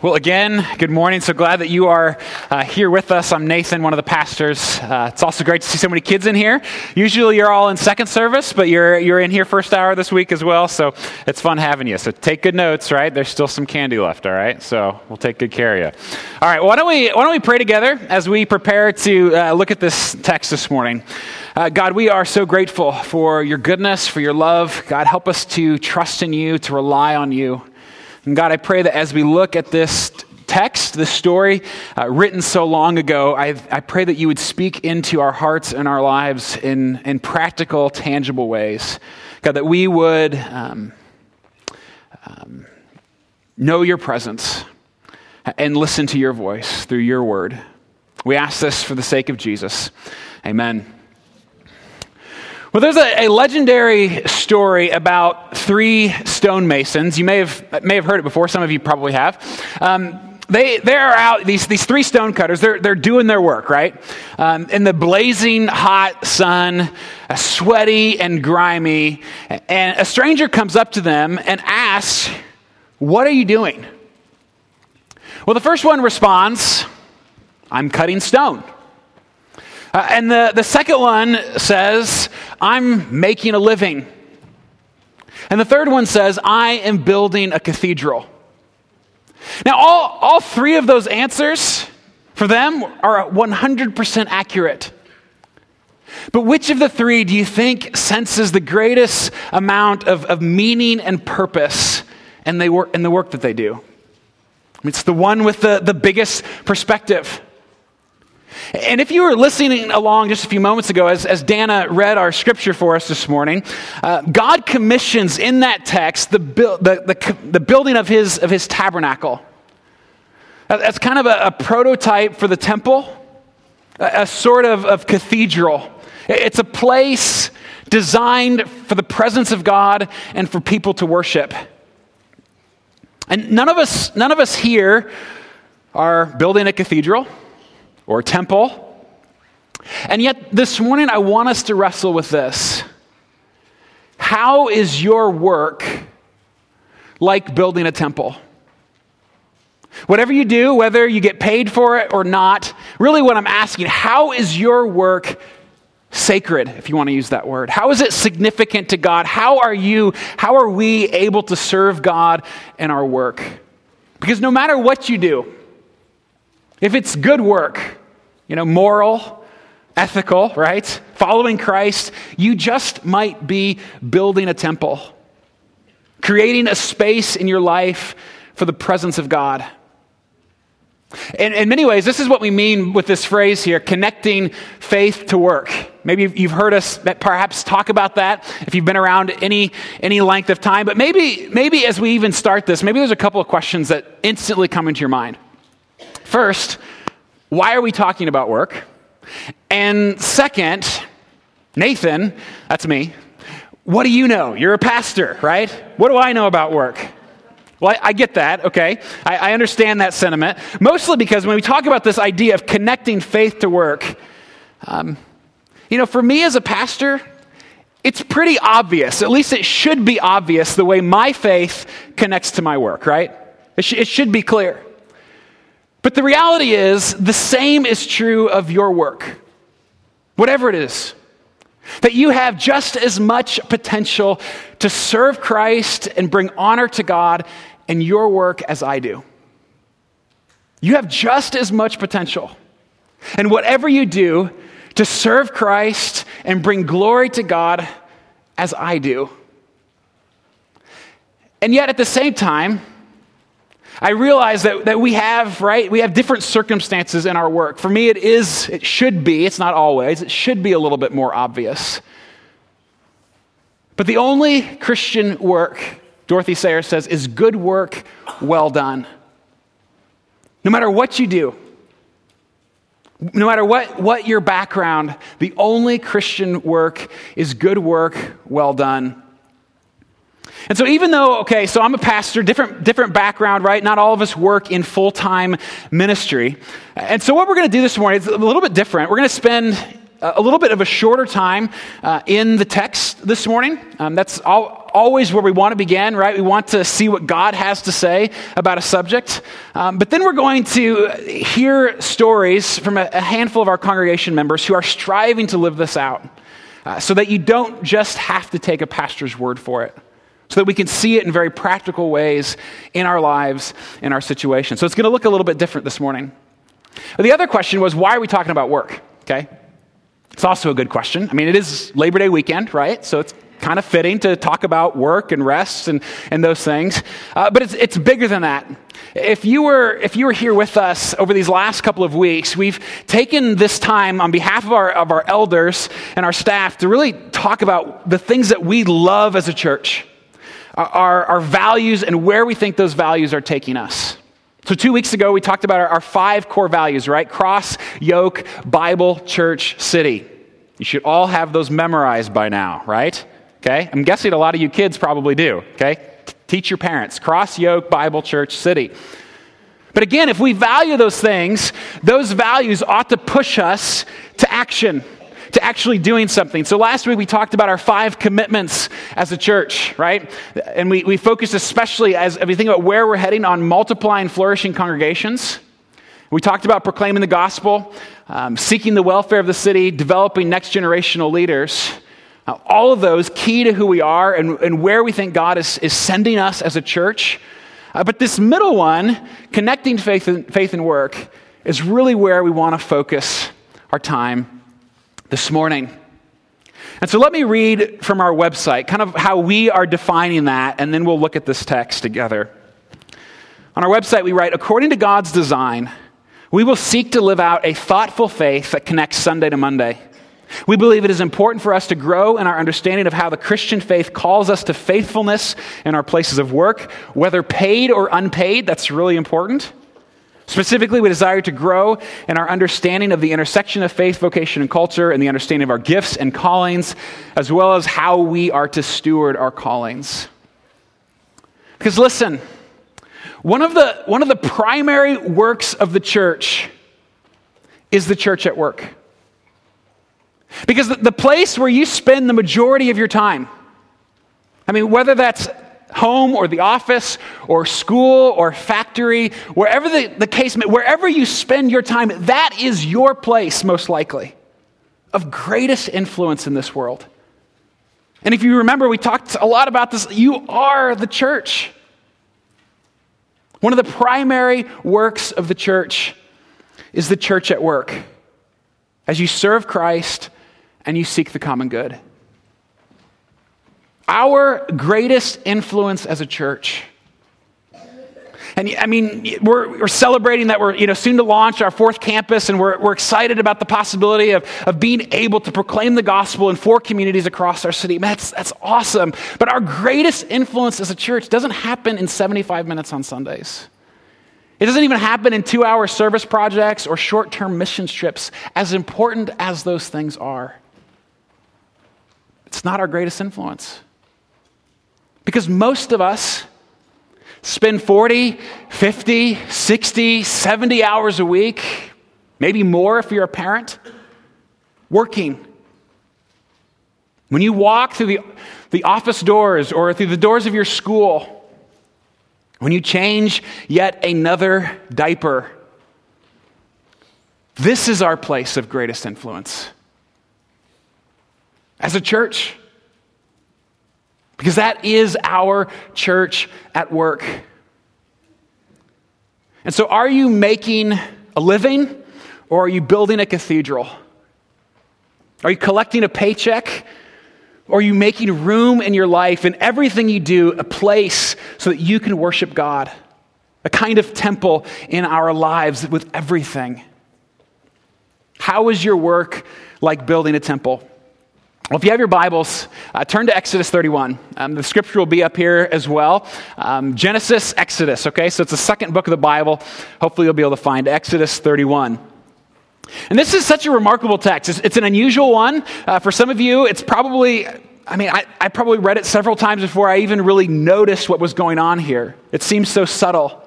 Well, again, good morning. So glad that you are uh, here with us. I'm Nathan, one of the pastors. Uh, it's also great to see so many kids in here. Usually you're all in second service, but you're, you're in here first hour this week as well. So it's fun having you. So take good notes, right? There's still some candy left, all right? So we'll take good care of you. All right, why don't we, why don't we pray together as we prepare to uh, look at this text this morning? Uh, God, we are so grateful for your goodness, for your love. God, help us to trust in you, to rely on you. And God, I pray that as we look at this text, this story uh, written so long ago, I, I pray that you would speak into our hearts and our lives in, in practical, tangible ways. God, that we would um, um, know your presence and listen to your voice through your word. We ask this for the sake of Jesus. Amen. Well, there's a, a, legendary story about three stonemasons. You may have, may have heard it before. Some of you probably have. Um, they, they're out, these, these three stonecutters, they're, they're doing their work, right? Um, in the blazing hot sun, uh, sweaty and grimy. And a stranger comes up to them and asks, What are you doing? Well, the first one responds, I'm cutting stone. Uh, and the, the second one says, I'm making a living. And the third one says, I am building a cathedral. Now, all, all three of those answers for them are 100% accurate. But which of the three do you think senses the greatest amount of, of meaning and purpose in, they work, in the work that they do? It's the one with the, the biggest perspective. And if you were listening along just a few moments ago, as, as Dana read our scripture for us this morning, uh, God commissions in that text the, the, the, the, building of his, of his tabernacle. That's kind of a, a prototype for the temple, a, a sort of, of cathedral. It's a place designed for the presence of God and for people to worship. And none of us, none of us here are building a cathedral or temple. And yet, this morning, I want us to wrestle with this. How is your work like building a temple? Whatever you do, whether you get paid for it or not, really what I'm asking, how is your work sacred, if you want to use that word? How is it significant to God? How are you, how are we able to serve God in our work? Because no matter what you do, if it's good work, you know, moral, ethical, right? Following Christ, you just might be building a temple, creating a space in your life for the presence of God. In, in many ways, this is what we mean with this phrase here connecting faith to work. Maybe you've heard us perhaps talk about that if you've been around any, any length of time. But maybe, maybe as we even start this, maybe there's a couple of questions that instantly come into your mind. First, why are we talking about work? And second, Nathan, that's me, what do you know? You're a pastor, right? What do I know about work? Well, I, I get that, okay? I, I, understand that sentiment. Mostly because when we talk about this idea of connecting faith to work, um, you know, for me as a pastor, it's pretty obvious, at least it should be obvious, the way my faith connects to my work, right? It, sh- it should be clear. But the reality is, the same is true of your work, whatever it is. That you have just as much potential to serve Christ and bring honor to God in your work as I do. You have just as much potential. And whatever you do to serve Christ and bring glory to God as I do. And yet at the same time, I realize that, that we have, right, we have different circumstances in our work. For me, it is, it should be, it's not always, it should be a little bit more obvious. But the only Christian work, Dorothy Sayers says, is good work well done. No matter what you do, no matter what, what your background, the only Christian work is good work well done. And so, even though, okay, so I'm a pastor, different, different background, right? Not all of us work in full time ministry. And so, what we're going to do this morning is a little bit different. We're going to spend a little bit of a shorter time uh, in the text this morning. Um, that's all, always where we want to begin, right? We want to see what God has to say about a subject. Um, but then we're going to hear stories from a, a, handful of our congregation members who are striving to live this out uh, so that you don't just have to take a pastor's word for it. So that we can see it in very practical ways in our lives, in our situation. So it's going to look a little bit different this morning. But the other question was why are we talking about work? Okay? It's also a good question. I mean, it is Labor Day weekend, right? So it's kind of fitting to talk about work and rest and, and those things. Uh, but it's, it's bigger than that. If you, were, if you were here with us over these last couple of weeks, we've taken this time on behalf of our, of our elders and our staff to really talk about the things that we love as a church, our, our values, and where we think those values are taking us. So, two weeks ago, we talked about our, our five core values, right? Cross, yoke, Bible, church, city. You should all have those memorized by now, right? Okay? I'm guessing a lot of you kids probably do, okay? Teach your parents. Cross, yoke, Bible, church, city. But again, if we value those things, those values ought to push us to action to actually doing something. So last week we talked about our five commitments as a church, right? And we, we focused especially as, as we think about where we're heading on multiplying, flourishing congregations. We talked about proclaiming the gospel, um, seeking the welfare of the city, developing next generational leaders. Now, all of those key to who we are and, and where we think God is, is sending us as a church. Uh, but this middle one, connecting faith and, faith and work, is really where we want to focus our time this morning. And so let me read from our website, kind of how we are defining that, and then we'll look at this text together. On our website, we write According to God's design, we will seek to live out a thoughtful faith that connects Sunday to Monday. We believe it is important for us to grow in our understanding of how the Christian faith calls us to faithfulness in our places of work, whether paid or unpaid. That's really important. Specifically, we desire to grow in our understanding of the intersection of faith, vocation, and culture, and the understanding of our gifts and callings, as well as how we are to steward our callings. Because listen, one of the, one of the primary works of the church is the church at work. Because the, the place where you spend the majority of your time, I mean, whether that's home or the office or school or factory, wherever the, the case may, wherever you spend your time, that is your place, most likely, of greatest influence in this world. And if you remember, we talked a lot about this. You are the church. One of the primary works of the church is the church at work as you serve Christ and you seek the common good. Our greatest influence as a church. And I mean, we're, we're, celebrating that we're you know, soon to launch our fourth campus, and we're, we're excited about the possibility of, of being able to proclaim the gospel in four communities across our city. Man, that's, that's awesome. But our greatest influence as a church doesn't happen in 75 minutes on Sundays. It doesn't even happen in two hour service projects or short term mission trips, as important as those things are. It's not our greatest influence. Because most of us spend 40, 50, 60, 70 hours a week, maybe more if you're a parent, working. When you walk through the, the office doors or through the doors of your school, when you change yet another diaper, this is our place of greatest influence. As a church, because that is our church at work. And so, are you making a living or are you building a cathedral? Are you collecting a paycheck? Or are you making room in your life and everything you do a place so that you can worship God? A kind of temple in our lives with everything. How is your work like building a temple? Well, if you have your Bibles, uh, turn to Exodus 31. Um, the scripture will be up here as well. Um, Genesis, Exodus, okay? So it's the second book of the Bible. Hopefully, you'll be able to find Exodus 31. And this is such a remarkable text. It's, it's an unusual one. Uh, for some of you, it's probably, I mean, I, I probably read it several times before I even really noticed what was going on here. It seems so subtle.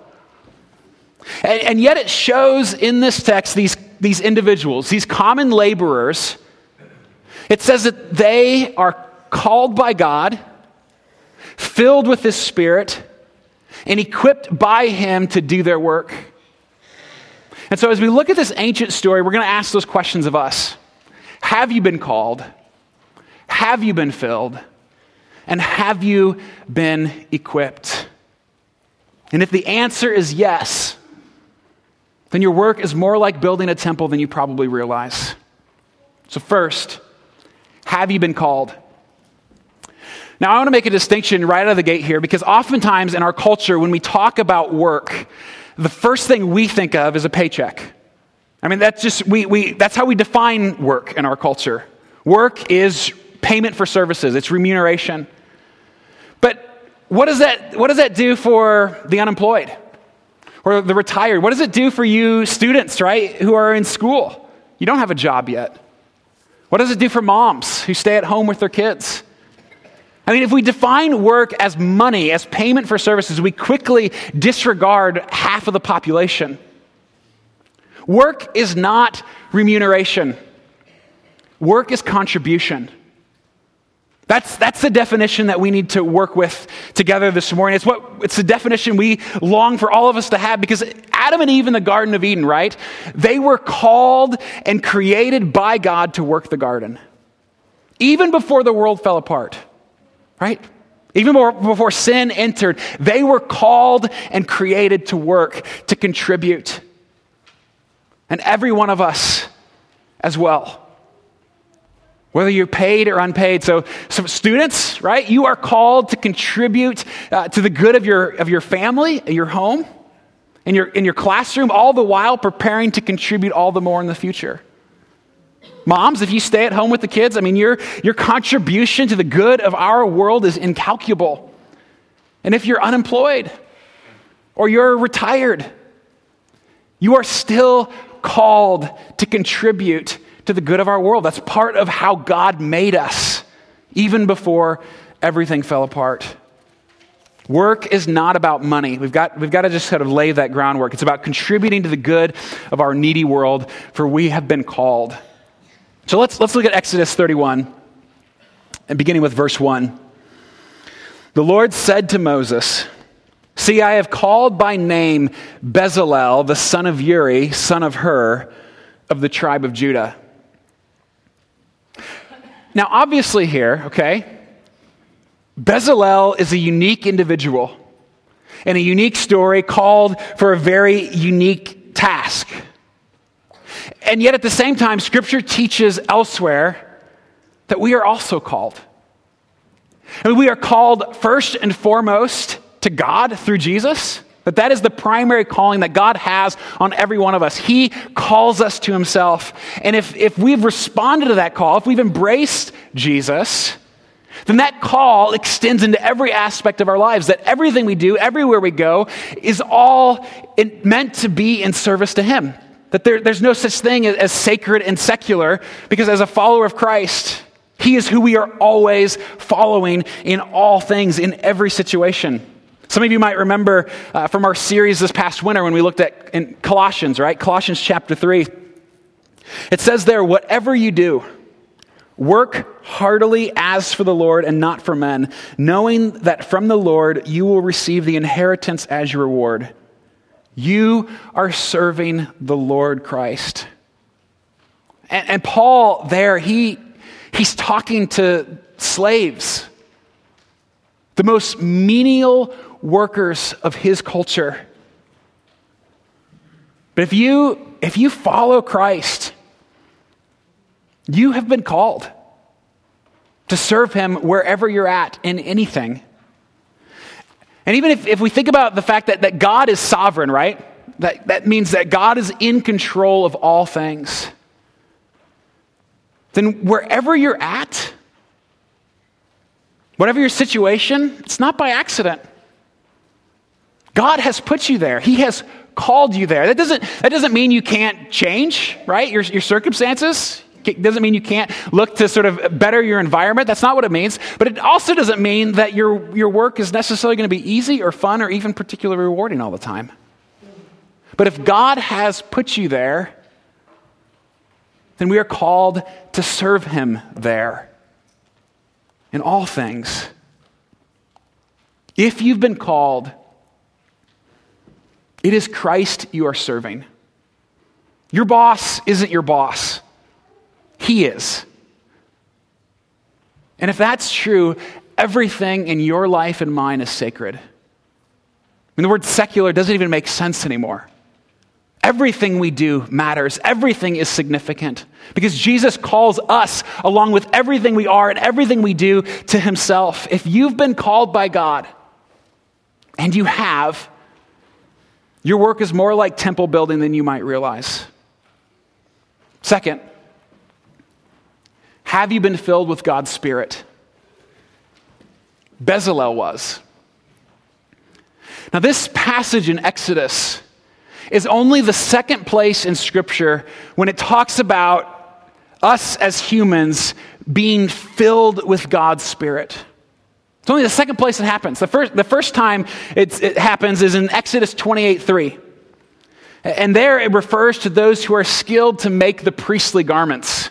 And, and yet, it shows in this text these, these individuals, these common laborers It says that they are called by God, filled with His Spirit, and equipped by Him to do their work. And so, as we look at this ancient story, we're going to ask those questions of us Have you been called? Have you been filled? And have you been equipped? And if the answer is yes, then your work is more like building a temple than you probably realize. So, first, have you been called? Now, I want to make a distinction right out of the gate here because oftentimes in our culture, when we talk about work, the first thing we think of is a paycheck. I mean, that's just, we, we, that's how we define work in our culture. Work is payment for services, it's remuneration. But what does that, what does that do for the unemployed or the retired? What does it do for you students, right, who are in school? You don't have a job yet. What does it do for moms who stay at home with their kids? I mean, if we define work as money, as payment for services, we quickly disregard half of the population. Work is not remuneration, work is contribution. That's, that's the definition that we need to work with together this morning. It's, what, it's the definition we long for all of us to have because Adam and Eve in the Garden of Eden, right? They were called and created by God to work the garden. Even before the world fell apart right? Even before, sin entered, they were called and created to work, to contribute. And every one of us as well. Whether you're paid or unpaid. So, so students, right, you are called to contribute uh, to the good of your, of your family, your home, in your, in your classroom, all the while preparing to contribute all the more in the future. Moms, if you stay at home with the kids, I mean, your, your contribution to the good of our world is incalculable. And if you're unemployed or you're retired, you are still called to contribute to the good of our world. That's part of how God made us, even before everything fell apart. Work is not about money. We've got, we've got to just kind of lay that groundwork. It's about contributing to the good of our needy world, for we have been called. So let's, let's look at Exodus 31, and beginning with verse 1. The Lord said to Moses, See, I have called by name Bezalel, the son of Uri, son of Hur, of the tribe of Judah. Now, obviously, here, okay, Bezalel is a unique individual and a unique story called for a very unique task. And yet, at the same time, Scripture teaches elsewhere that we are also called. Mean, we are called first and foremost to God through Jesus. That that is the primary calling that God has on every one of us. He calls us to himself. And if, if we've responded to that call, if we've embraced Jesus, then that call extends into every aspect of our lives. That everything we do, everywhere we go, is all in, meant to be in service to him. That there, there's no such thing as sacred and secular, because as a follower of Christ, He is who we are always following in all things, in every situation. Some of you might remember uh, from our series this past winter when we looked at in Colossians, right? Colossians chapter 3. It says there, whatever you do, work heartily as for the Lord and not for men, knowing that from the Lord you will receive the inheritance as your reward. You are serving the Lord Christ. And, and, Paul, there, he, he's talking to slaves, the most menial workers of his culture. But if you, if you follow Christ, you have been called to serve him wherever you're at in anything. And even if, if we think about the fact that, that God is sovereign, right? That, that means that God is in control of all things. Then wherever you're at, whatever your situation, it's not by accident. God has put you there. He has called you there. That doesn't, that doesn't mean you can't change, right? Your, your circumstances. It doesn't mean you can't look to sort of better your environment. That's not what it means. But it also doesn't mean that your, your work is necessarily going to be easy or fun or even particularly rewarding all the time. But if God has put you there, then we are called to serve him there in all things. If you've been called, it is Christ you are serving. Your boss isn't your boss, he is. And if that's true, everything in your life and mine is sacred. I mean, the word secular doesn't even make sense anymore. Everything we do matters. Everything is significant because Jesus calls us, along with everything we are and everything we do, to Himself. If you've been called by God, and you have, your work is more like temple building than you might realize. Second, have you been filled with God's Spirit? Bezalel was. Now, this passage in Exodus is only the second place in Scripture when it talks about us as humans being filled with God's Spirit. It's only the second place it happens. The first, the first time it happens is in Exodus 28 3. And there it refers to those who are skilled to make the priestly garments.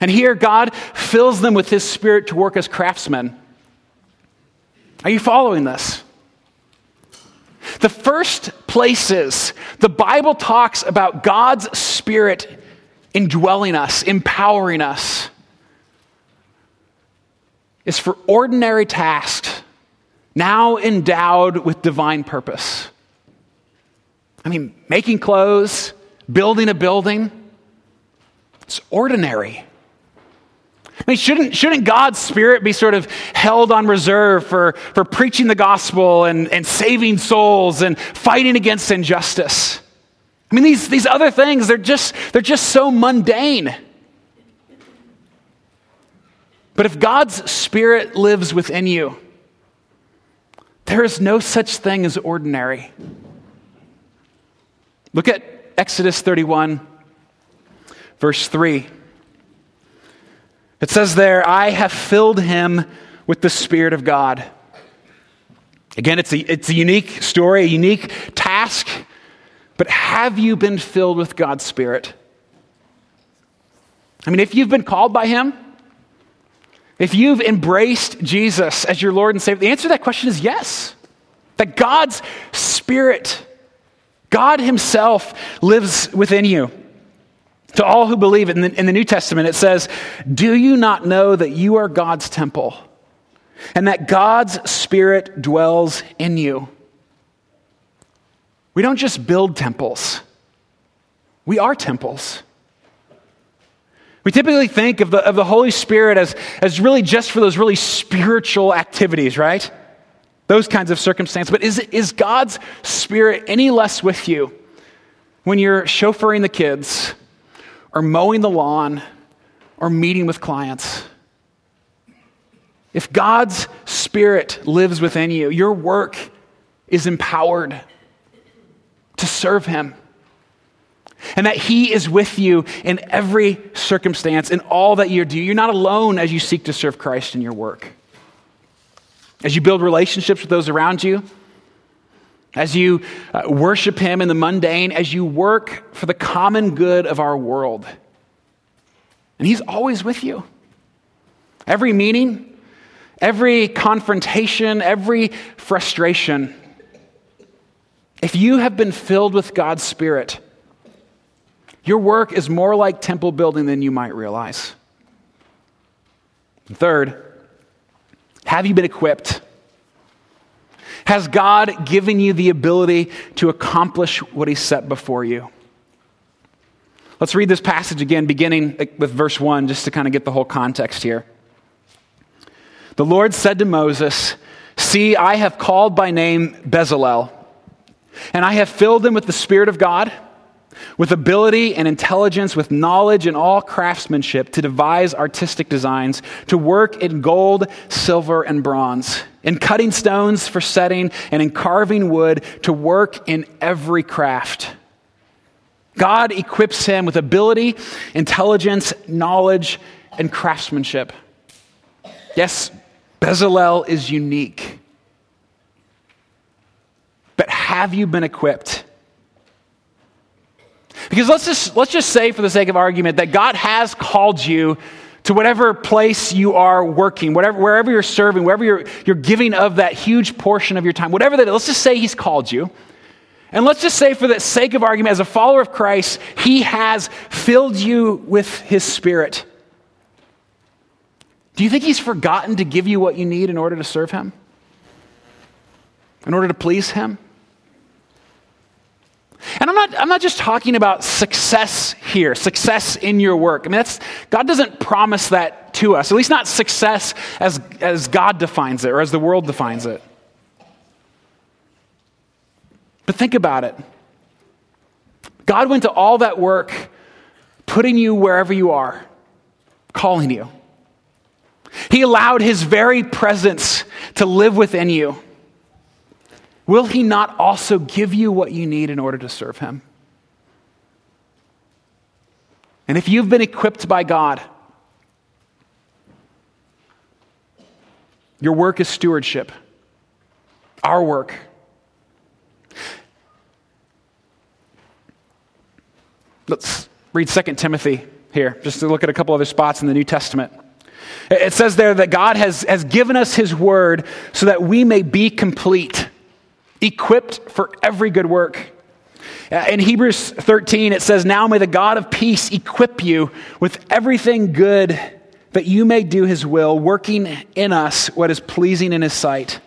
And here God fills them with his spirit to work as craftsmen. Are you following this? The first places the Bible talks about God's Spirit indwelling us, empowering us, is for ordinary tasks now endowed with divine purpose. I mean, making clothes, building a building, it's ordinary. I mean, shouldn't, shouldn't God's Spirit be sort of held on reserve for, for preaching the gospel and, and saving souls and fighting against injustice? I mean, these, these other things, they're just, they're just so mundane. But if God's Spirit lives within you, there is no such thing as ordinary. Look at Exodus 31, verse 3. It says there, I have filled him with the Spirit of God. Again, it's a, it's a unique story, a unique task, but have you been filled with God's Spirit? I mean, if you've been called by him, if you've embraced Jesus as your Lord and Savior, the answer to that question is yes. That God's Spirit, God Himself, lives within you. To all who believe in the, in the New Testament, it says, Do you not know that you are God's temple and that God's Spirit dwells in you? We don't just build temples, we are temples. We typically think of the, of the Holy Spirit as, as really just for those really spiritual activities, right? Those kinds of circumstances. But is, is God's Spirit any less with you when you're chauffeuring the kids or mowing the lawn or meeting with clients. If God's Spirit lives within you, your work is empowered to serve Him. And that He is with you in every circumstance, in all that you do. You're not alone as you seek to serve Christ in your work. As you build relationships with those around you, as you uh, worship Him in the mundane, as you work for the common good of our world. And He's always with you. Every meeting, every confrontation, every frustration. If you have been filled with God's Spirit, your work is more like temple building than you might realize. third, have you been equipped? Has God given you the ability to accomplish what He set before you? Let's read this passage again, beginning with verse 1, just to kind of get the whole context here. The Lord said to Moses, See, I have called by name Bezalel, and I have filled him with the Spirit of God with ability and intelligence, with knowledge and all craftsmanship to devise artistic designs, to work in gold, silver, and bronze, in cutting stones for setting, and in carving wood, to work in every craft. God equips him with ability, intelligence, knowledge, and craftsmanship. Yes, Bezalel is unique. But have you been equipped? Because let's just, let's just say, for the sake of argument, that God has called you to whatever place you are working, whatever, wherever you're serving, wherever you're, you're giving of that huge portion of your time, whatever that is, let's just say He's called you. And let's just say, for the sake of argument, as a follower of Christ, He has filled you with His Spirit. Do you think He's forgotten to give you what you need in order to serve Him? In order to please Him? And I'm not, I'm not just talking about success here, success in your work. I mean, that's, God doesn't promise that to us, at least not success as, as God defines it or as the world defines it. But think about it. God went to all that work, putting you wherever you are, calling you. He allowed His very presence to live within you will he not also give you what you need in order to serve him? And if you've been equipped by God, your work is stewardship. Our work. Let's read 2 Timothy here, just to look at a couple other spots in the New Testament. It says there that God has, has given us his word so that we may be complete equipped for every good work. Uh, in Hebrews 13, it says, Now may the God of peace equip you with everything good that you may do his will, working in us what is pleasing in his sight.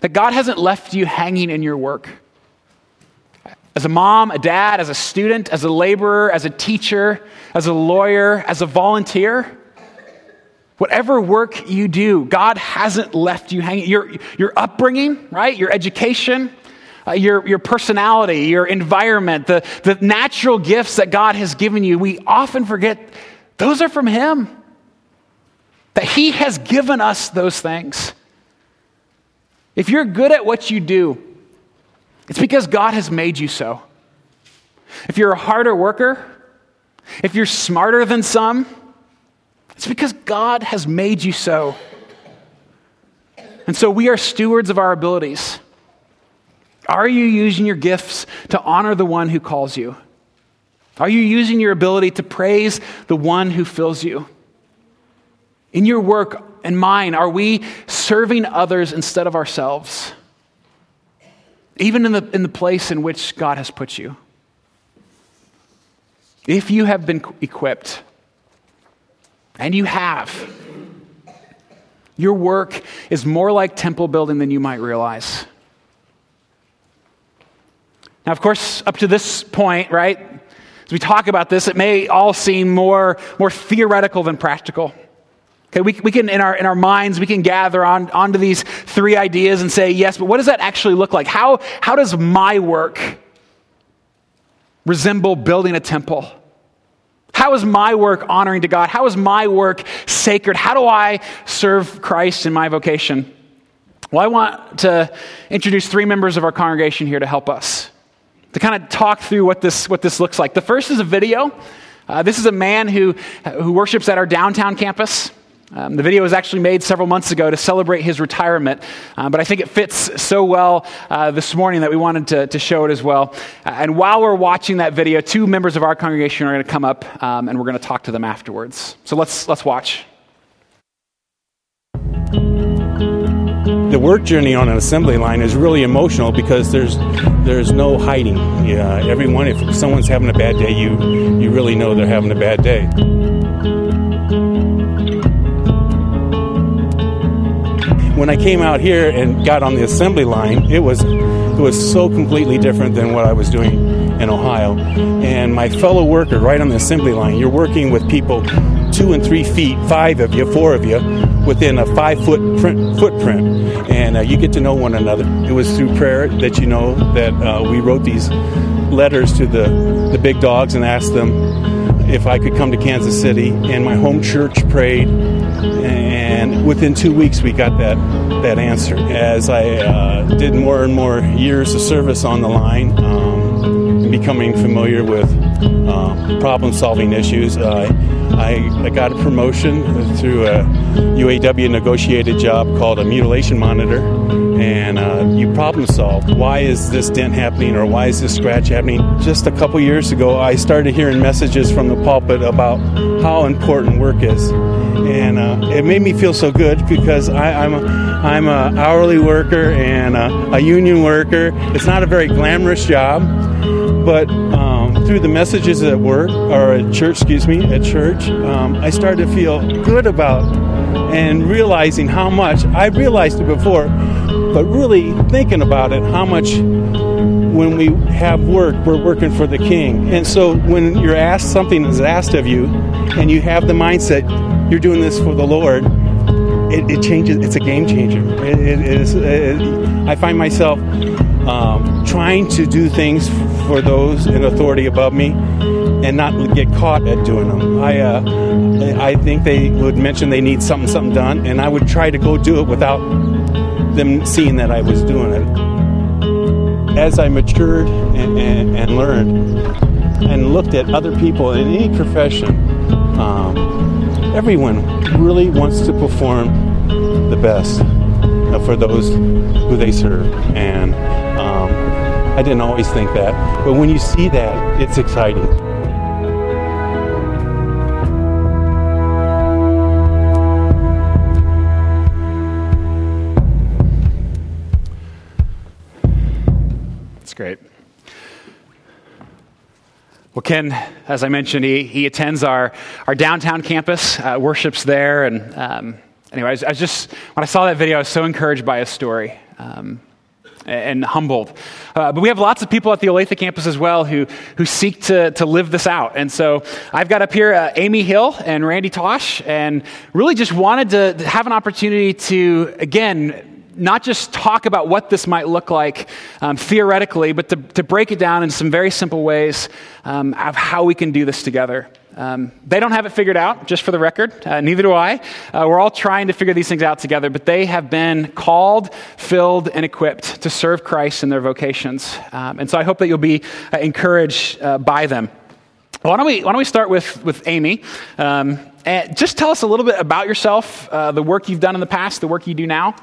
That God hasn't left you hanging in your work. As a mom, a dad, as a student, as a laborer, as a teacher, as a lawyer, as a volunteer, Whatever work you do, God hasn't left you hanging. Your, your upbringing, right? Your education, uh, your, your personality, your environment, the, the natural gifts that God has given you, we often forget those are from Him. That He has given us those things. If you're good at what you do, it's because God has made you so. If you're a harder worker, if you're smarter than some, it's because God has made you so. And so we are stewards of our abilities. Are you using your gifts to honor the one who calls you? Are you using your ability to praise the one who fills you? In your work and mine, are we serving others instead of ourselves? Even in the, in the place in which God has put you. If you have been equipped, and you have. Your work is more like temple building than you might realize. Now, of course, up to this point, right, as we talk about this, it may all seem more, more theoretical than practical. Okay, we, we can, in our, in our minds, we can gather on, onto these three ideas and say, yes, but what does that actually look like? How, how does my work resemble building a temple? How is my work honoring to God? How is my work sacred? How do I serve Christ in my vocation? Well, I want to introduce three members of our congregation here to help us, to kind of talk through what this, what this looks like. The first is a video. Uh, this is a man who, who worships at our downtown campus. Um, the video was actually made several months ago to celebrate his retirement, uh, but I think it fits so well uh, this morning that we wanted to, to show it as well. Uh, and while we're watching that video, two members of our congregation are going to come up um, and we're going to talk to them afterwards. So let's, let's watch. The work journey on an assembly line is really emotional because there's there's no hiding. Everyone, if someone's having a bad day, you you really know they're having a bad day. When I came out here and got on the assembly line, it was it was so completely different than what I was doing in Ohio. And my fellow worker, right on the assembly line, you're working with people two and three feet, five of you, four of you, within a five foot print, footprint, and uh, you get to know one another. It was through prayer that you know that uh, we wrote these letters to the the big dogs and asked them if I could come to Kansas City, and my home church prayed. And, and within two weeks we got that that answer. As I uh, did more and more years of service on the line, um, becoming familiar with uh, problem-solving issues, uh, I, I got a promotion through a UAW negotiated job called a mutilation monitor, and uh, you problem solve. Why is this dent happening or why is this scratch happening? Just a couple years ago, I started hearing messages from the pulpit about how important work is. And uh, it made me feel so good because I, am I'm an hourly worker and a, a, union worker. It's not a very glamorous job, but um, through the messages at work or at church, excuse me, at church, um, I started to feel good about and realizing how much I realized it before, but really thinking about it, how much when we have work, we're working for the King. And so when you're asked something is asked of you, and you have the mindset you're doing this for the Lord, it, it changes. It's a game changer. it, it is. It, I find myself um, trying to do things for those in authority above me and not get caught at doing them. I, uh, I think they would mention they need something, something done, and I would try to go do it without them seeing that I was doing it. As I matured and, and, and learned and looked at other people in any profession, um, everyone really wants to perform the best for those who they serve. And um, I didn't always think that, but when you see that, it's exciting. Well, Ken, as I mentioned, he, he attends our, our downtown campus, uh, worships there. And um, anyway, I was, I was, just, when I saw that video, I was so encouraged by his story. Um, and humbled. Uh, but we have lots of people at the Olathe campus as well who, who seek to, to live this out. And so I've got up here uh, Amy Hill and Randy Tosh, and really just wanted to have an opportunity to, again, not just talk about what this might look like um, theoretically, but to, to, break it down in some very simple ways um, of how we can do this together. Um, they don't have it figured out, just for the record. Uh, neither do I. Uh, we're all trying to figure these things out together, but they have been called, filled, and equipped to serve Christ in their vocations. Um, and so I hope that you'll be uh, encouraged uh, by them. Why don't, we, why don't we start with, with Amy? Um, just tell us a little bit about yourself, uh, the work you've done in the past, the work you do now.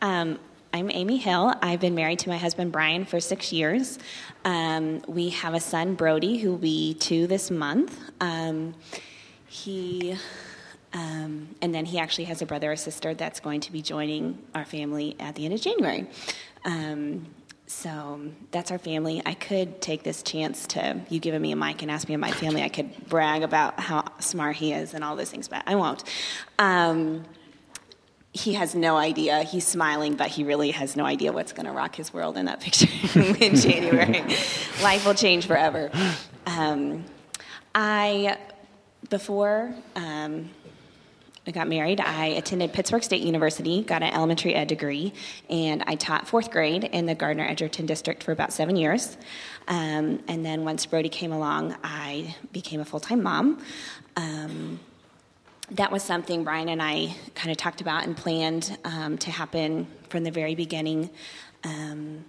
Um, I'm Amy Hill. I've been married to my husband Brian for six years. Um, we have a son, Brody, who will be two this month. Um, he, um, and then he actually has a brother or sister that's going to be joining our family at the end of January. Um, so that's our family. I could take this chance to you giving me a mic and ask me about my family. I could brag about how smart he is and all those things, but I won't. He has no idea. He's smiling, but he really has no idea what's going to rock his world in that picture in January. Life will change forever. Um, I, before um, I got married, I attended Pittsburg State University, got an elementary ed degree, and I taught fourth grade in the Gardner Edgerton district for about seven years. Um, and then once Brody came along, I became a full time mom. Um, that was something Brian and I kind of talked about and planned um, to happen from the very beginning. Um,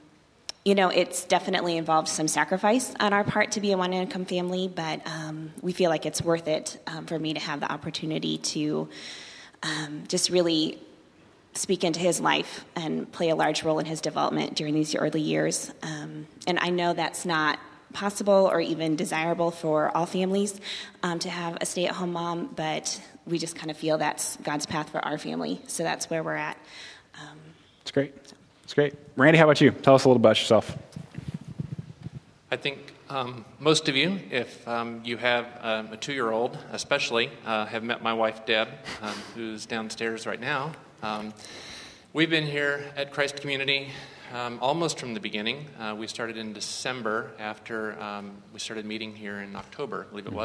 you know, it's definitely involved some sacrifice on our part to be a one income family, but um, we feel like it's worth it um, for me to have the opportunity to um, just really speak into his life and play a large role in his development during these early years. Um, and I know that's not possible or even desirable for all families um, to have a stay at home mom, but we just kind of feel that's God's path for our family. So that's where we're at. Um, it's great. It's great. Randy, how about you? Tell us a little about yourself. I think um, most of you, if um, you have um, a two year old, especially, uh, have met my wife Deb, um, who's downstairs right now. Um, we've been here at Christ Community um, almost from the beginning. Uh, we started in December after we started meeting here in October, I believe it mm-hmm.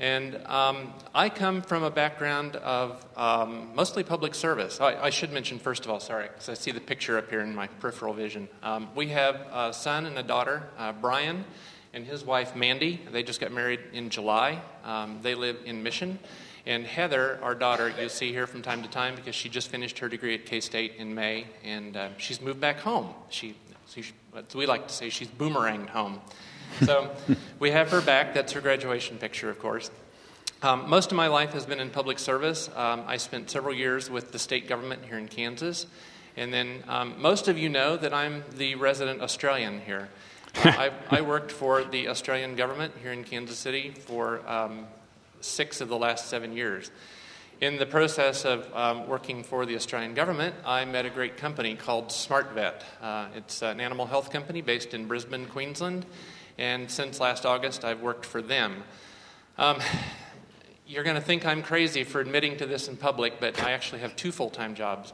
And um, I come from a background of um, mostly public service. I, I, should mention, first of all, sorry, because I see the picture up here in my peripheral vision. Um, we have a son and a daughter, uh, Brian and his wife, Mandy. They just got married in July. Um, they live in Mission. And Heather, our daughter, you'll see here from time to time because she just finished her degree at K State in May, and uh, she's moved back home. She, she, we like to say she's boomeranged home. So we have her back. That's her graduation picture, of course. Um, most of my life has been in public service. Um, I spent several years with the state government here in Kansas, And then um, most of you know that I'm the resident Australian here. I, I, worked for the Australian government here in Kansas City for um, six of the last seven years. In the process of um, working for the Australian government, I met a great company called SmartVet. Uh, it's an animal health company based in Brisbane, Queensland, and since last August, I've worked for them. Um, you're going to think I'm crazy for admitting to this in public, but I actually have two full time jobs.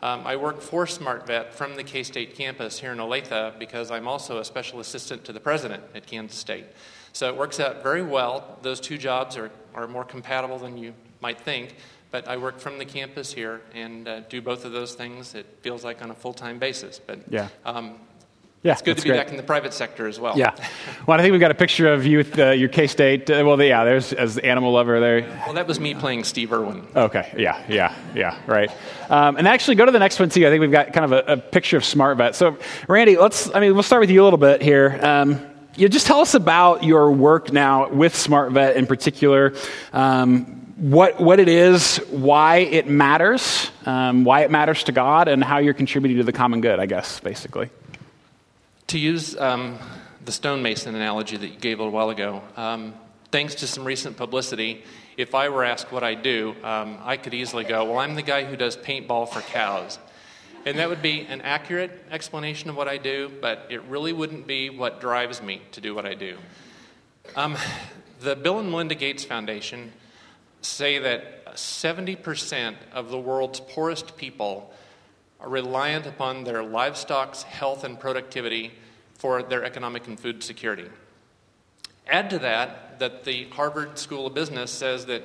Um, I work for SmartVet from the K State campus here in Olathe because I'm also a special assistant to the president at Kansas State. So it works out very well. Those two jobs are, are more compatible than you might think. But I work from the campus here and uh, do both of those things. It feels like on a full time basis. But yeah. Um, yeah, it's good to be great. back in the private sector as well. Yeah. Well, I think we've got a picture of you with uh, your K State. Uh, well, yeah, there's as the animal lover there. Well, that was me playing Steve Irwin. Okay. Yeah. Yeah. Yeah. Right. Um, and actually, go to the next one too. I think we've got kind of a, a picture of SmartVet. So, Randy, let's. I mean, we'll start with you a little bit here. Um, you just tell us about your work now with SmartVet in particular. Um, what, what it is, why it matters, um, why it matters to God, and how you're contributing to the common good, I guess, basically. To use um, the stonemason analogy that you gave a little while ago, um, thanks to some recent publicity, if I were asked what I do, um, I could easily go, Well, I'm the guy who does paintball for cows. And that would be an accurate explanation of what I do, but it really wouldn't be what drives me to do what I do. Um, the Bill and Melinda Gates Foundation say that 70% of the world's poorest people are reliant upon their livestock's health and productivity for their economic and food security. Add to that that the Harvard School of Business says that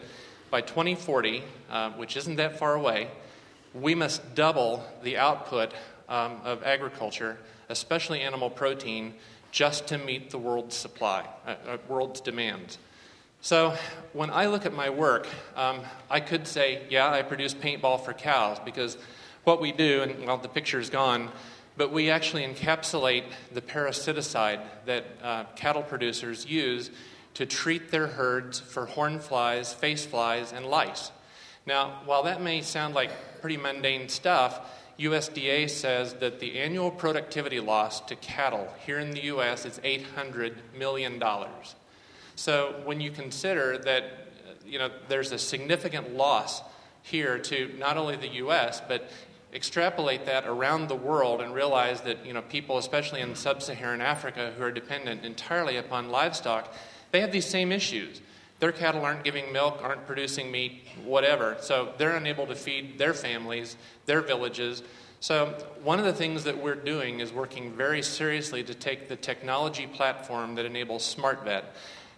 by 2040, uh, which isn't that far away, we must double the output um, of agriculture, especially animal protein, just to meet the world's supply, uh, uh, world's demands. So when I look at my work, um, I could say, yeah, I produce paintball for cows because what we do, and well, the picture is gone, but we actually encapsulate the parasiticide that uh, cattle producers use to treat their herds for horn flies, face flies, and lice. Now, while that may sound like pretty mundane stuff, USDA says that the annual productivity loss to cattle here in the US is $800 million. So when you consider that you know, there's a significant loss here to not only the US, but extrapolate that around the world and realize that you know, people, especially in sub Saharan Africa, who are dependent entirely upon livestock, they have these same issues. Their cattle aren't giving milk, aren't producing meat, whatever. So they're unable to feed their families, their villages. So, one of the things that we're doing is working very seriously to take the technology platform that enables SmartVet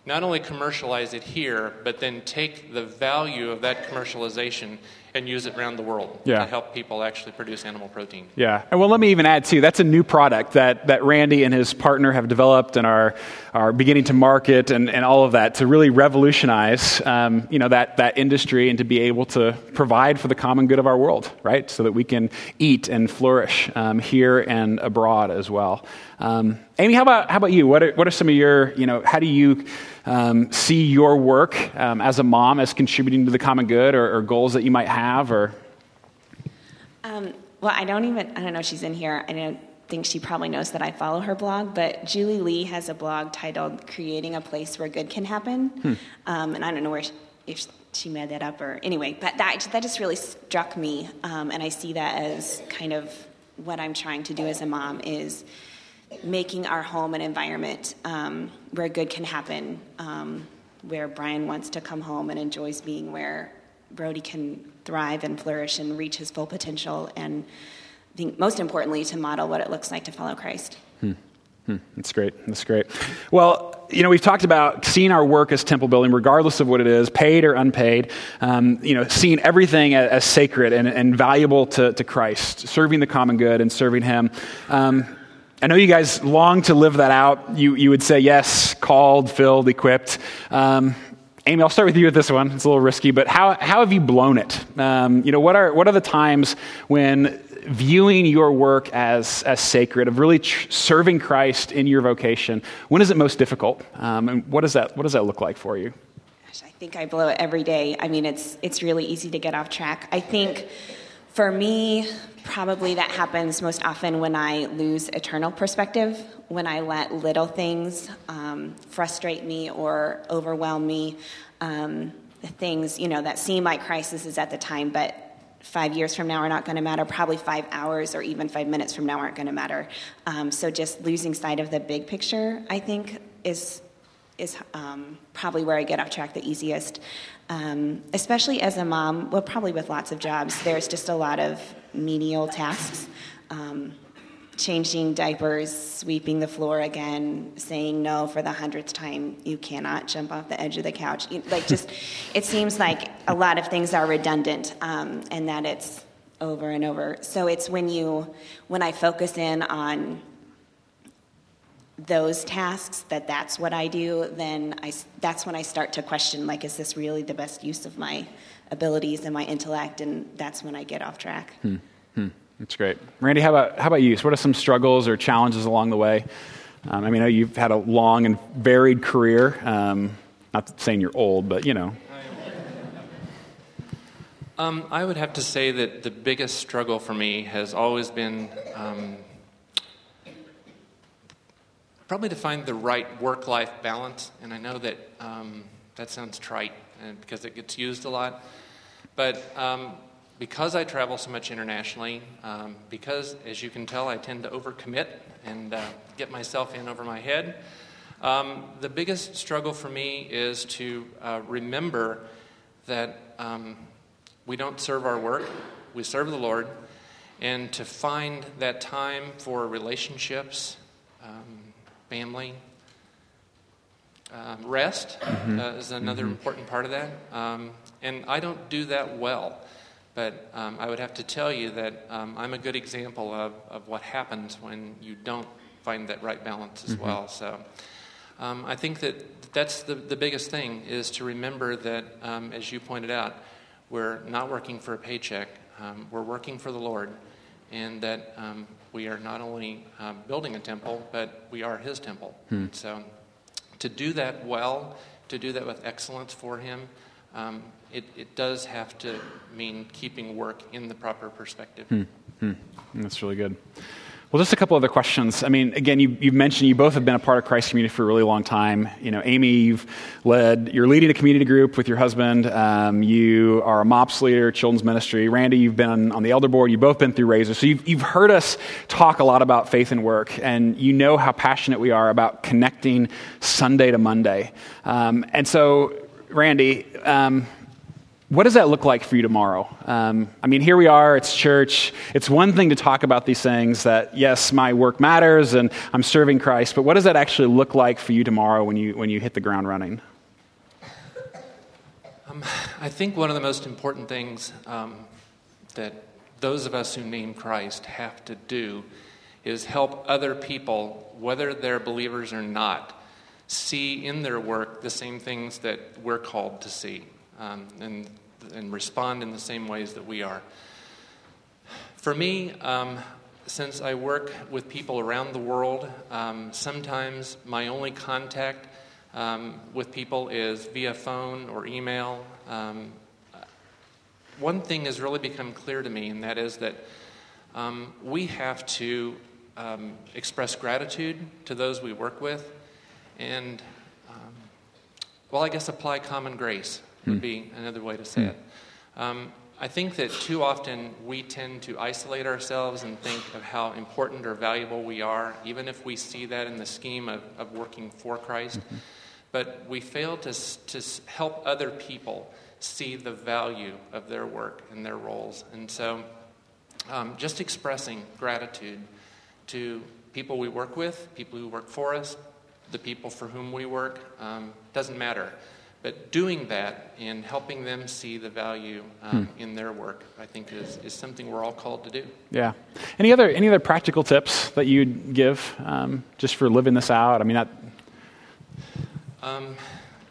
not only commercialize it here, but then take the value of that commercialization and use it around the world yeah. to help people actually produce animal protein. Yeah. And well, let me even add, too, that's a new product that, that Randy and his partner have developed and are, are beginning to market and, and all of that to really revolutionize, um, you know, that, that industry and to be able to provide for the common good of our world, right? So that we can eat and flourish um, here and abroad as well. Um, Amy, how about, how about you? What are, what are some of your, you know, how do you um, see your work um, as a mom as contributing to the common good or, or goals that you might have or? Um, well, I don't even, I don't know if she's in here. I don't think she probably knows that I follow her blog, but Julie Lee has a blog titled Creating a Place Where Good Can Happen. Hmm. Um, and I don't know where she, if she made that up or anyway, but that, that just really struck me. Um, and I see that as kind of what I'm trying to do as a mom is making our home an environment um, where good can happen, um, where Brian wants to come home and enjoys being, where Brody can thrive and flourish and reach his full potential, and I think most importantly, to model what it looks like to follow Christ. Hmm. Hmm. That's great. That's great. Well, you know, we've talked about seeing our work as temple building, regardless of what it is, paid or unpaid. Um, you know, seeing everything as, as sacred and, and, valuable to, to Christ, serving the common good and serving Him. Um, I know you guys long to live that out. You, you would say, yes, called, filled, equipped. Um, Amy, I'll start with you with this one. It's a little risky, but how, how have you blown it? Um, you know, what are, what are the times when viewing your work as, as sacred, of really tr- serving Christ in your vocation, when is it most difficult? Um, and what does, that, what does that look like for you? Gosh, I think I blow it every day. I mean, it's, it's really easy to get off track. I think for me, probably that happens most often when I lose eternal perspective, when I let little things um, frustrate me or overwhelm me. Um, things, you know, that seem like crises at the time, but five years from now are not going to matter. Probably five hours or even five minutes from now aren't going to matter. Um, so just losing sight of the big picture, I think, is is um, probably where I get off track the easiest. Um, especially as a mom, well, probably with lots of jobs, there's just a lot of menial tasks. Um, changing diapers, sweeping the floor again, saying no for the hundredth time, you cannot jump off the edge of the couch. Like, just, it seems like a lot of things are redundant um, and that it's over and over. So it's when you, when I focus in on those tasks that that's what I do, then I, that's when I start to question like, is this really the best use of my abilities and my intellect? And that's when I get off track. Hmm. Hmm. That's great. Randy, how about, how about you? So what are some struggles or challenges along the way? Um, I mean, you've had a long and varied career. Um, not saying you're old, but you know. Um, I would have to say that the biggest struggle for me has always been um, probably to find the right work life balance. And I know that um, that sounds trite and because it gets used a lot. But um, because I travel so much internationally, um, because, as you can tell, I tend to overcommit and uh, get myself in over my head, um, the biggest struggle for me is to uh, remember that um, we don't serve our work, we serve the Lord, and to find that time for relationships um, family. Um, rest mm-hmm. uh, is another mm-hmm. important part of that. Um, and I don't do that well. But um, I would have to tell you that um, I'm a good example of, of what happens when you don't find that right balance as mm-hmm. well. So um, I think that that's the, the biggest thing is to remember that, um, as you pointed out, we're not working for a paycheck, we're working for the Lord and that um, we are not only um, building a temple, but we are His temple. Hmm. So, to do that well, to do that with excellence for Him, um, it, it, does have to mean keeping work in the proper perspective. Hmm. Hmm. That's really good. Well, just a couple other questions. I mean, again, you, have mentioned you both have been a part of Christ Community for a really long time. You know, Amy, you've led, you're leading a community group with your husband. Um, you are a MOPS leader, children's ministry. Randy, you've been on the elder board. You've both been through Razor. So you've, you've heard us talk a lot about faith and work, and you know how passionate we are about connecting Sunday to Monday. Um, and so, Randy, um, what does that look like for you tomorrow? Um, I mean, here we are, it's church. It's one thing to talk about these things that, yes, my work matters and I'm serving Christ, but what does that actually look like for you tomorrow when you, when you hit the ground running? Um, I think one of the most important things um, that those of us who name Christ have to do is help other people, whether they're believers or not, see in their work the same things that we're called to see um, and, and respond in the same ways that we are. For me, um, since I work with people around the world, um, sometimes my only contact um, with people is via phone or email. Um, one thing has really become clear to me, and that is that um, we have to um, express gratitude to those we work with and, well, I guess apply common grace would hmm. be another way to say mm. it. Um, I think that too often we tend to isolate ourselves and think of how important or valuable we are, even if we see that in the scheme of, of working for Christ. Mm-hmm. But we fail to, to help other people see the value of their work and their roles. And so um, just expressing gratitude to people we work with, people who work for us, the people for whom we work, um, doesn't matter. But doing that and helping them see the value um, hmm. in their work, I think, is, is something we're all called to do. Yeah. Any other any other practical tips that you'd give um, just for living this out? I mean, that. Um,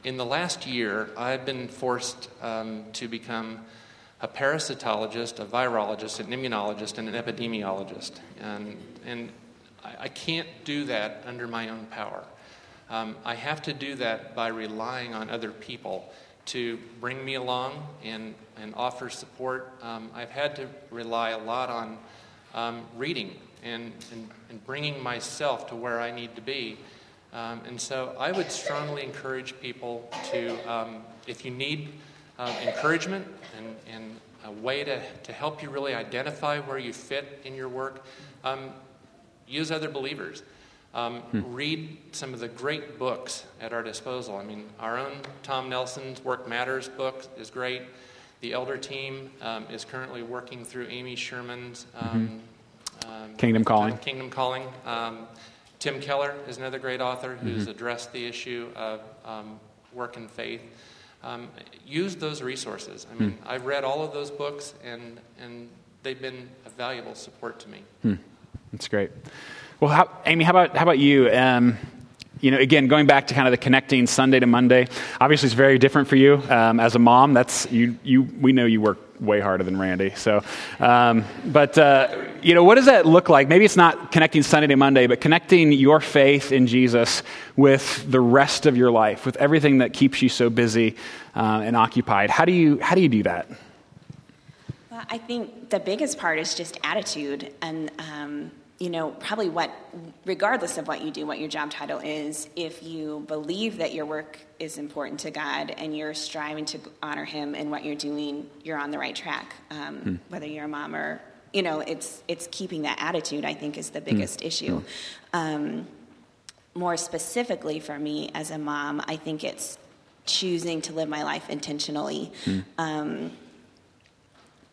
in the last year, I've been forced um, to become a parasitologist, a virologist, an immunologist, and an epidemiologist, and and I, I can't do that under my own power. Um, I have to do that by relying on other people to bring me along and, and offer support. Um, I've had to rely a lot on um, reading and, and, and, bringing myself to where I need to be. Um, and so I would strongly encourage people to, um, if you need uh, encouragement and, and a way to, to help you really identify where you fit in your work, um, use other believers. Um, hmm. Read some of the great books at our disposal. I mean, our own Tom Nelson's Work Matters book is great. The elder team um, is currently working through Amy Sherman's um, mm-hmm. Kingdom Calling. Kingdom Calling. Um, Tim Keller is another great author who's mm-hmm. addressed the issue of um, work and faith. Um, use those resources. I mean, hmm. I've read all of those books, and, and they've been a valuable support to me. Hmm. That's great. Well, how, Amy, how about, how about you? Um, you know, again, going back to kind of the connecting Sunday to Monday, obviously it's very different for you um, as a mom. That's you, you. We know you work way harder than Randy. So, um, but uh, you know, what does that look like? Maybe it's not connecting Sunday to Monday, but connecting your faith in Jesus with the rest of your life, with everything that keeps you so busy uh, and occupied. How do you how do you do that? Well, I think the biggest part is just attitude and. Um, you know, probably what, regardless of what you do, what your job title is, if you believe that your work is important to God and you're striving to honor Him in what you're doing, you're on the right track. Um, hmm. Whether you're a mom or, you know, it's it's keeping that attitude. I think is the hmm. biggest hmm. issue. Um, more specifically for me as a mom, I think it's choosing to live my life intentionally. Hmm. Um,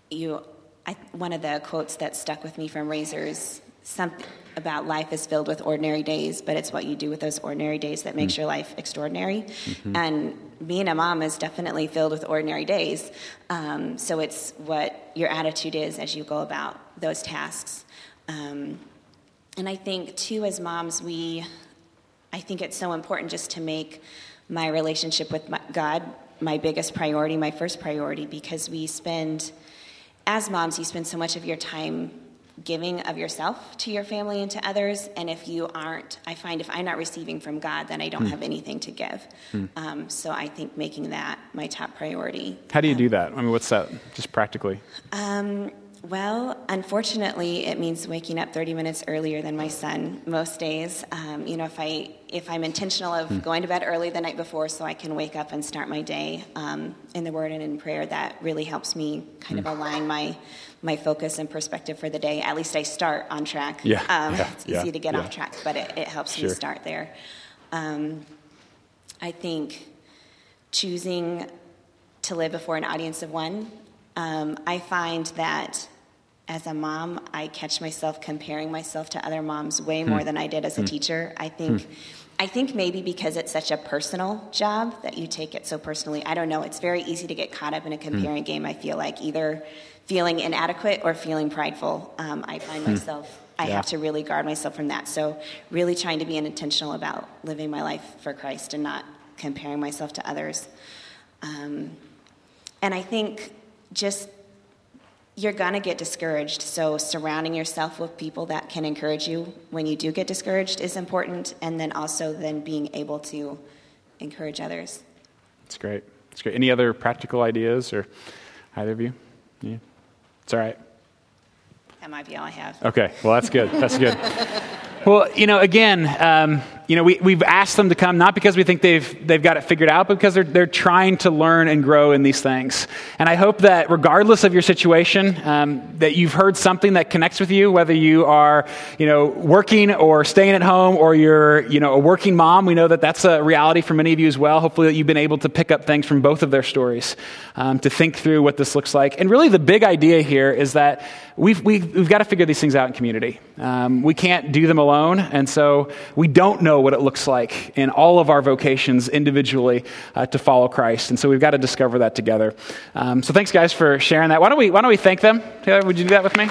you, I, one of the quotes that stuck with me from Razors something about life is filled with ordinary days, but it's what you do with those ordinary days that makes mm. your life extraordinary. Mm-hmm. And being a mom is definitely filled with ordinary days. Um, so it's what your attitude is as you go about those tasks. Um, and I think, too, as moms, we, I think it's so important just to make my relationship with my, God my biggest priority, my first priority, because we spend, as moms, you spend so much of your time giving of yourself to your family and to others. And if you aren't, I find if I'm not receiving from God, then I don't mm. have anything to give. Mm. Um, so I think making that my top priority. How do you um, do that? I mean, what's that, just practically? Um, well, unfortunately, it means waking up 30 minutes earlier than my son most days. Um, you know, if I if I'm intentional of mm. going to bed early the night before, so I can wake up and start my day um, in the Word and in prayer, that really helps me kind mm. of hmm. align my my focus and perspective for the day. At least I start on track. Yeah, um, yeah it's easy yeah, to get yeah. off track, but it, it helps sure. me start there. Um, I think choosing to live before an audience of one. Um, I find that as a mom, I catch myself comparing myself to other moms way more hmm. than I did as a hmm. teacher. I think. Hmm. I think maybe because it's such a personal job that you take it so personally. I don't know. It's very easy to get caught up in a comparing game. I feel like either feeling inadequate or feeling prideful. Um, I find myself. I yeah. have to really guard myself from that. So, really trying to be intentional about living my life for Christ and not comparing myself to others. Um, and I think just you're going to get discouraged. So, surrounding yourself with people that can encourage you when you do get discouraged is important. And then also, then being able to encourage others. That's great. That's great. Any other practical ideas or either of you? Yeah. It's all right. That might be all I have. Okay. Well, that's good. That's good. well, you know, again, um, you know, we, we've asked them to come not because we think they've, they've got it figured out, but because they're, they're trying to learn and grow in these things. And I hope that regardless of your situation, um, that you've heard something that connects with you, whether you are, you know, working or staying at home or you're, you know, a working mom. We know that that's a reality for many of you as well. Hopefully that you've been able to pick up things from both of their stories um, to think through what this looks like. And really the big idea here is that we've, we've, we've got to figure these things out in community. Um, we can't do them alone. And so we don't know what it looks like in all of our vocations individually uh, to follow Christ. And so we've got to discover that together. Um, so thanks, guys, for sharing that. Why don't we, why don't we thank them? Taylor, would you do that with me?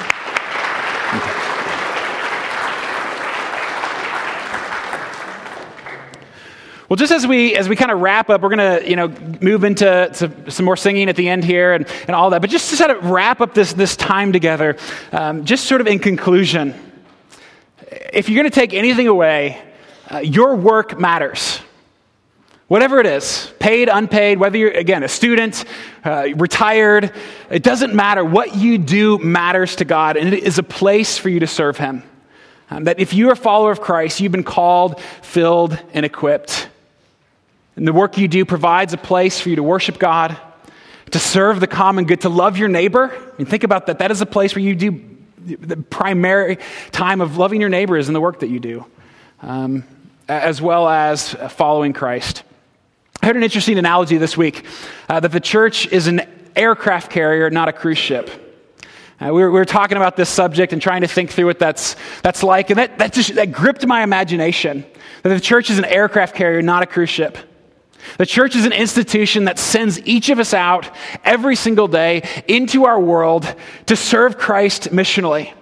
Well, just as we as we kind of wrap up, we're going to you know move into some more singing at the end here and, and all that. But just to sort of wrap up this this time together, um, just sort of in conclusion, if you're going to take anything away uh, your work matters. Whatever it is, paid, unpaid, whether you're, again, a student, uh, retired, it doesn't matter. What you do matters to God, and it is a place for you to serve Him. Um, that if you're a follower of Christ, you've been called, filled, and equipped. And the work you do provides a place for you to worship God, to serve the common good, to love your neighbor. I mean, think about that. That is a place where you do the primary time of loving your neighbor is in the work that you do, um, as well as following Christ. I heard an interesting analogy this week uh, that the church is an aircraft carrier, not a cruise ship. Uh, we, were, we, were, talking about this subject and trying to think through what that's, that's like, and that, that, just, that gripped my imagination. That the church is an aircraft carrier, not a cruise ship. The church is an institution that sends each of us out every single day into our world to serve Christ missionally.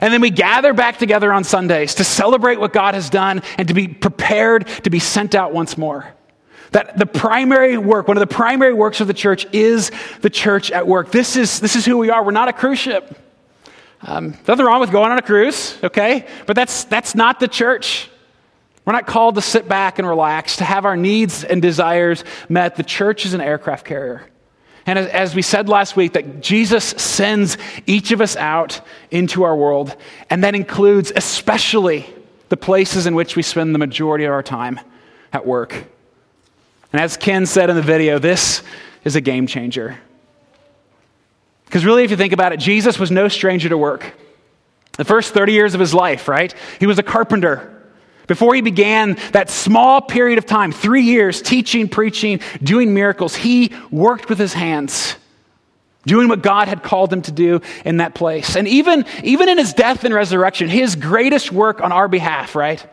And then we gather back together on Sundays to celebrate what God has done and to be prepared to be sent out once more. That the primary work, one of the primary works of the church is the church at work. This is, this is who we are. We're not a cruise ship. Um, nothing wrong with going on a cruise, okay? But that's, that's not the church. We're not called to sit back and relax, to have our needs and desires met. The church is an aircraft carrier. And as, we said last week, that Jesus sends each of us out into our world, and that includes especially the places in which we spend the majority of our time at work. And as Ken said in the video, this is a game changer. Because really, if you think about it, Jesus was no stranger to work. The first 30 years of his life, right? He was a carpenter. Before he began that small period of time, three years, teaching, preaching, doing miracles, he worked with his hands, doing what God had called him to do in that place. And even, even in his death and resurrection, his greatest work on our behalf, right?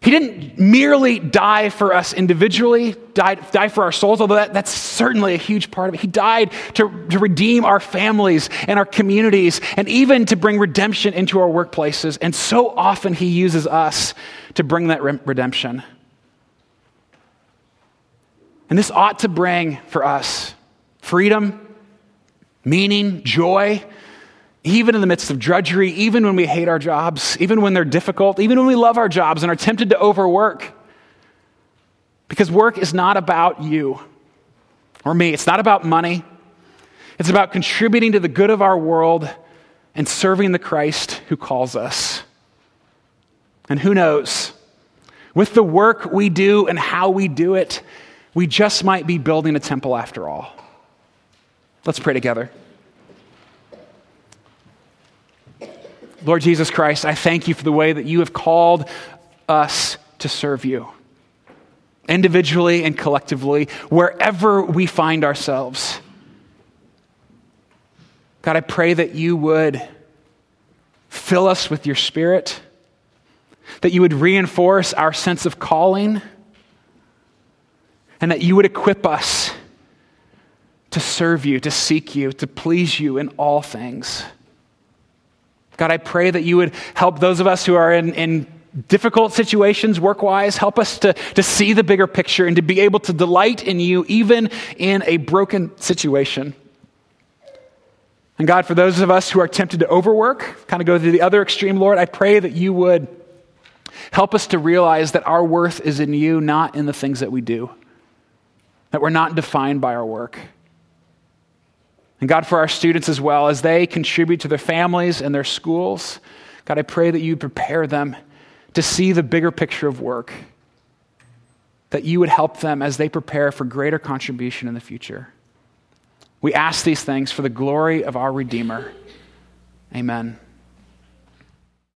He didn't merely die for us individually, die, die for our souls, although that, that's certainly a huge part of it. He died to, to redeem our families and our communities and even to bring redemption into our workplaces. And so often he uses us to bring that re- redemption. And this ought to bring for us freedom, meaning, joy, even in the midst of drudgery, even when we hate our jobs, even when they're difficult, even when we love our jobs and are tempted to overwork. Because work is not about you or me, it's not about money. It's about contributing to the good of our world and serving the Christ who calls us. And who knows? With the work we do and how we do it, we just might be building a temple after all. Let's pray together. Lord Jesus Christ, I thank you for the way that you have called us to serve you, individually and collectively, wherever we find ourselves. God, I pray that you would fill us with your spirit, that you would reinforce our sense of calling, and that you would equip us to serve you, to seek you, to please you in all things. God, I pray that you would help those of us who are in, in difficult situations work wise. Help us to, to see the bigger picture and to be able to delight in you even in a broken situation. And God, for those of us who are tempted to overwork, kind of go to the other extreme, Lord, I pray that you would help us to realize that our worth is in you, not in the things that we do, that we're not defined by our work. And God, for our students as well, as they contribute to their families and their schools, God, I pray that you prepare them to see the bigger picture of work, that you would help them as they prepare for greater contribution in the future. We ask these things for the glory of our Redeemer. Amen.